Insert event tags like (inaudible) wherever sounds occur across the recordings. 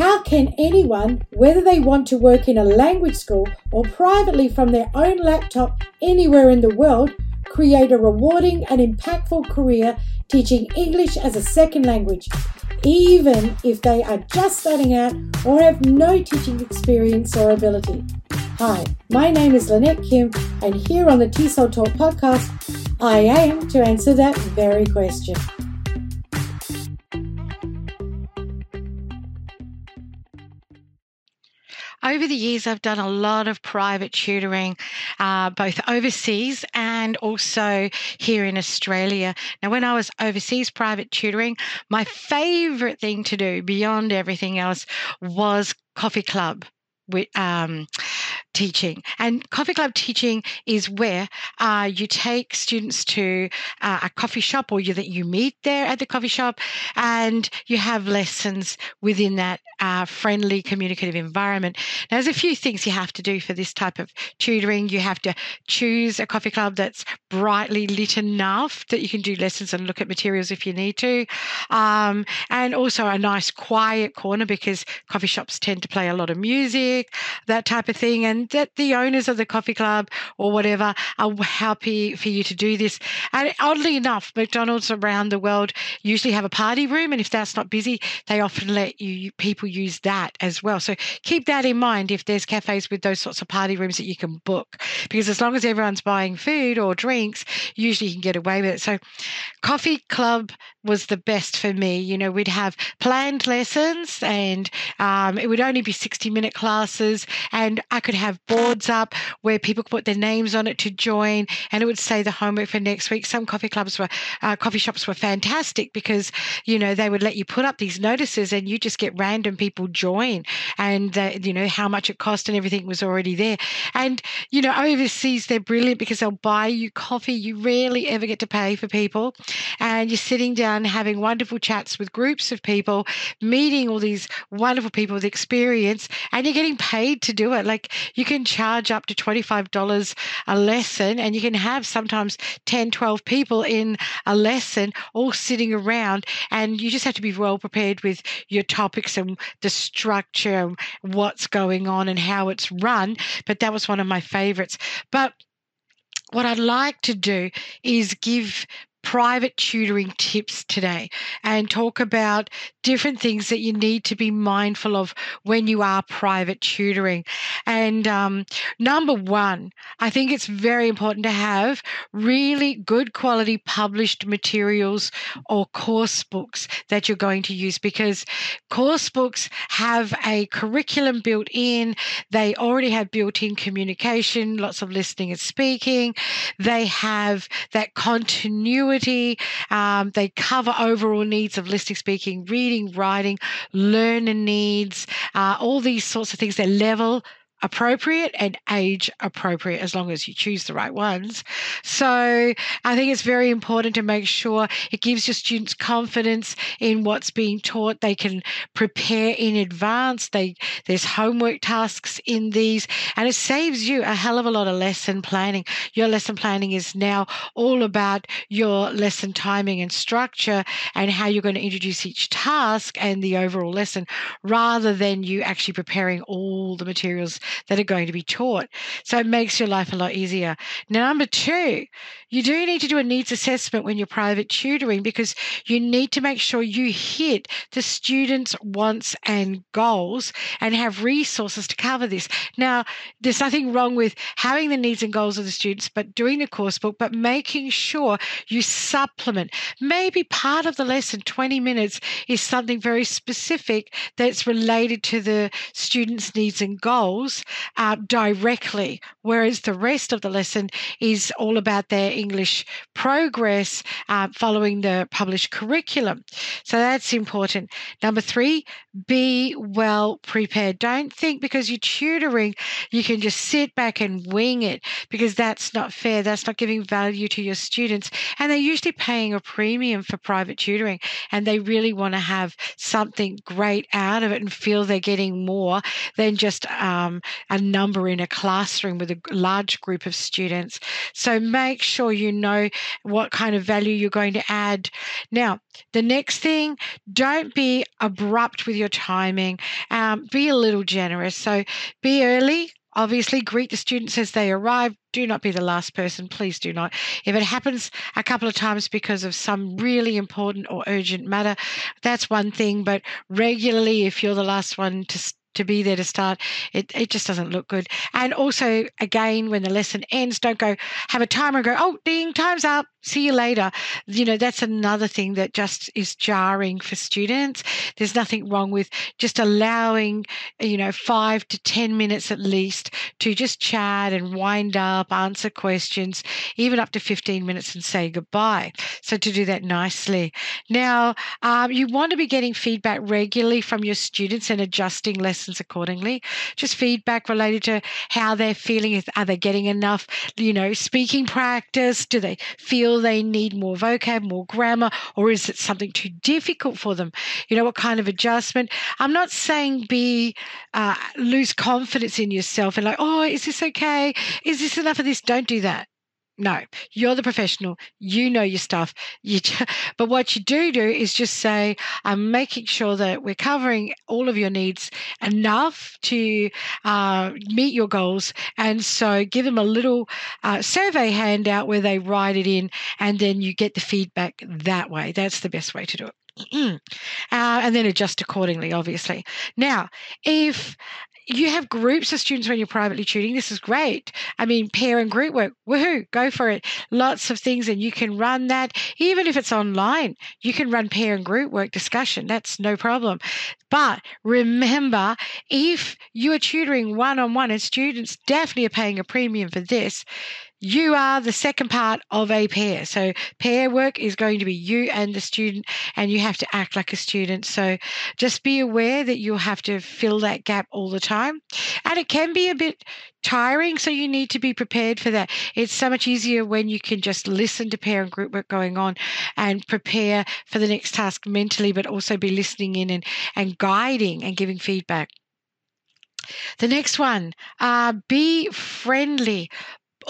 How can anyone, whether they want to work in a language school or privately from their own laptop anywhere in the world, create a rewarding and impactful career teaching English as a second language, even if they are just starting out or have no teaching experience or ability? Hi, my name is Lynette Kim, and here on the TESOL Talk podcast, I aim to answer that very question. Over the years, I've done a lot of private tutoring, uh, both overseas and also here in Australia. Now, when I was overseas private tutoring, my favorite thing to do beyond everything else was coffee club. Um, teaching. And coffee club teaching is where uh, you take students to uh, a coffee shop or you, that you meet there at the coffee shop and you have lessons within that uh, friendly communicative environment. Now, there's a few things you have to do for this type of tutoring. You have to choose a coffee club that's brightly lit enough that you can do lessons and look at materials if you need to. Um, and also a nice quiet corner because coffee shops tend to play a lot of music, that type of thing. And that the owners of the coffee club or whatever are happy for you to do this. And oddly enough, McDonald's around the world usually have a party room, and if that's not busy, they often let you people use that as well. So keep that in mind if there's cafes with those sorts of party rooms that you can book, because as long as everyone's buying food or drinks, usually you can get away with it. So coffee club was the best for me. You know, we'd have planned lessons, and um, it would only be 60 minute classes, and I could have boards up where people could put their names on it to join, and it would say the homework for next week. Some coffee clubs were, uh, coffee shops were fantastic because you know they would let you put up these notices, and you just get random people join, and uh, you know how much it cost and everything was already there. And you know overseas they're brilliant because they'll buy you coffee. You rarely ever get to pay for people, and you're sitting down having wonderful chats with groups of people, meeting all these wonderful people with experience, and you're getting paid to do it. Like you can charge up to $25 a lesson and you can have sometimes 10, 12 people in a lesson all sitting around and you just have to be well prepared with your topics and the structure, and what's going on and how it's run. But that was one of my favorites. But what I'd like to do is give private tutoring tips today and talk about different things that you need to be mindful of when you are private tutoring. And um, number one, I think it's very important to have really good quality published materials or course books that you're going to use because course books have a curriculum built in. They already have built in communication, lots of listening and speaking. They have that continuity um, they cover overall needs of listening, speaking, reading, writing, learner needs, uh, all these sorts of things. They're level appropriate and age appropriate as long as you choose the right ones. So I think it's very important to make sure it gives your students confidence in what's being taught. They can prepare in advance. They there's homework tasks in these and it saves you a hell of a lot of lesson planning. Your lesson planning is now all about your lesson timing and structure and how you're going to introduce each task and the overall lesson rather than you actually preparing all the materials that are going to be taught. So it makes your life a lot easier. Now, number two, you do need to do a needs assessment when you're private tutoring because you need to make sure you hit the students' wants and goals and have resources to cover this. Now, there's nothing wrong with having the needs and goals of the students, but doing the course book, but making sure you supplement. Maybe part of the lesson, 20 minutes, is something very specific that's related to the students' needs and goals uh, directly, whereas the rest of the lesson is all about their English progress uh, following the published curriculum. So that's important. Number three, be well prepared. Don't think because you're tutoring, you can just sit back and wing it because that's not fair. That's not giving value to your students. And they're usually paying a premium for private tutoring and they really want to have something great out of it and feel they're getting more than just um, a number in a classroom with a large group of students. So make sure you know what kind of value you're going to add. Now, the next thing, don't be abrupt with your timing. Um, be a little generous. So be early, Obviously, greet the students as they arrive. Do not be the last person. Please do not. If it happens a couple of times because of some really important or urgent matter, that's one thing. But regularly, if you're the last one to to be there to start, it, it just doesn't look good. And also, again, when the lesson ends, don't go have a timer and go, oh, ding, time's up see you later. You know, that's another thing that just is jarring for students. There's nothing wrong with just allowing, you know, five to 10 minutes at least to just chat and wind up, answer questions, even up to 15 minutes and say goodbye. So to do that nicely. Now, um, you want to be getting feedback regularly from your students and adjusting lessons accordingly. Just feedback related to how they're feeling. Are they getting enough, you know, speaking practice? Do they feel feel they need more vocab, more grammar, or is it something too difficult for them? You know, what kind of adjustment? I'm not saying be uh, lose confidence in yourself and like, oh, is this okay? Is this enough of this? Don't do that. No, you're the professional. You know your stuff. You, (laughs) but what you do do is just say, I'm making sure that we're covering all of your needs enough to uh, meet your goals. And so give them a little uh, survey handout where they write it in, and then you get the feedback that way. That's the best way to do it. (clears throat) uh, and then adjust accordingly, obviously. Now, if you have groups of students when you're privately tutoring. This is great. I mean, pair and group work, woohoo, go for it. Lots of things, and you can run that even if it's online. You can run pair and group work discussion. That's no problem. But remember, if you are tutoring one on one, and students definitely are paying a premium for this, you are the second part of a pair. So, pair work is going to be you and the student, and you have to act like a student. So, just be aware that you'll have to fill that gap all the time. And it can be a bit tiring, so you need to be prepared for that. It's so much easier when you can just listen to pair and group work going on and prepare for the next task mentally, but also be listening in and, and guiding and giving feedback. The next one, uh, be friendly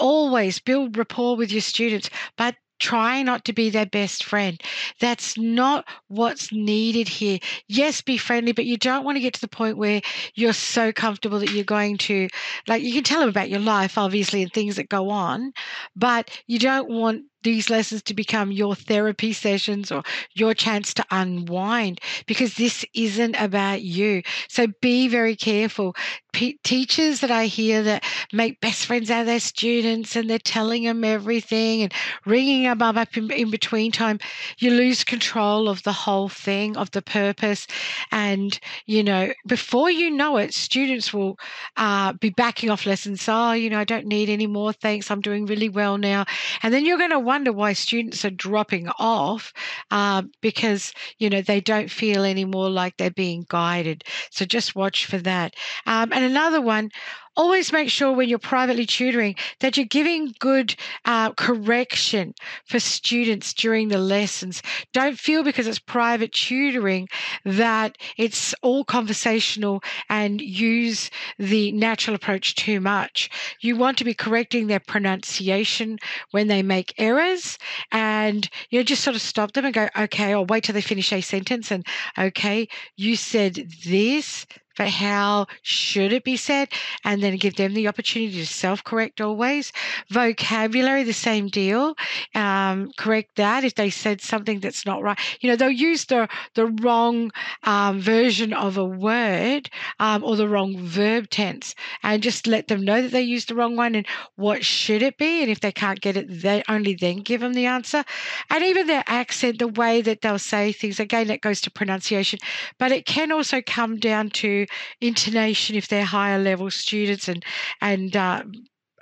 always build rapport with your students, but try not to be their best friend. That's not what's needed here. Yes, be friendly, but you don't want to get to the point where you're so comfortable that you're going to, like, you can tell them about your life, obviously, and things that go on, but you don't want these lessons to become your therapy sessions or your chance to unwind because this isn't about you. So be very careful. P- teachers that I hear that make best friends out of their students and they're telling them everything and ringing them up in, in between time, you lose control of the whole thing, of the purpose. And, you know, before you know it, students will uh, be backing off lessons. Oh, you know, I don't need any more. Thanks. I'm doing really well now. And then you're going to wonder why students are dropping off uh, because you know they don't feel anymore like they're being guided. So just watch for that. Um, and another one, always make sure when you're privately tutoring that you're giving good uh, correction for students during the lessons. Don't feel because it's private tutoring that it's all conversational and use the natural approach too much. You want to be correcting their pronunciation when they make errors and you know just sort of stop them and go, okay, I'll wait till they finish a sentence and okay, you said this but how should it be said? And then give them the opportunity to self correct always. Vocabulary, the same deal. Um, correct that if they said something that's not right. You know, they'll use the, the wrong um, version of a word um, or the wrong verb tense and just let them know that they used the wrong one and what should it be. And if they can't get it, they only then give them the answer. And even their accent, the way that they'll say things, again, that goes to pronunciation. But it can also come down to intonation if they're higher level students and and uh,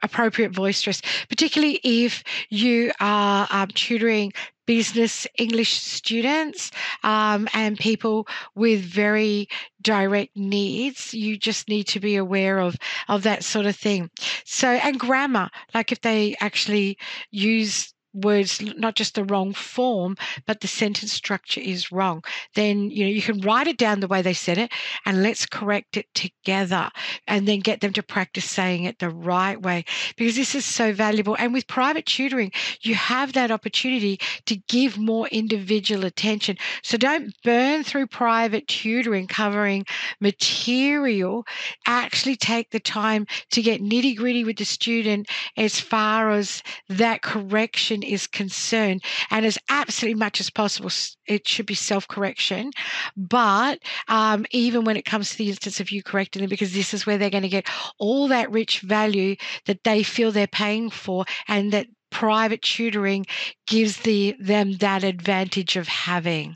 appropriate voice stress, particularly if you are um, tutoring business English students um, and people with very direct needs. You just need to be aware of of that sort of thing. So and grammar, like if they actually use words not just the wrong form but the sentence structure is wrong. Then you know you can write it down the way they said it and let's correct it together and then get them to practice saying it the right way because this is so valuable. And with private tutoring you have that opportunity to give more individual attention. So don't burn through private tutoring covering material. Actually take the time to get nitty gritty with the student as far as that correction is concerned. And as absolutely much as possible, it should be self correction. But um, even when it comes to the instance of you correcting them, because this is where they're going to get all that rich value that they feel they're paying for and that private tutoring gives the them that advantage of having.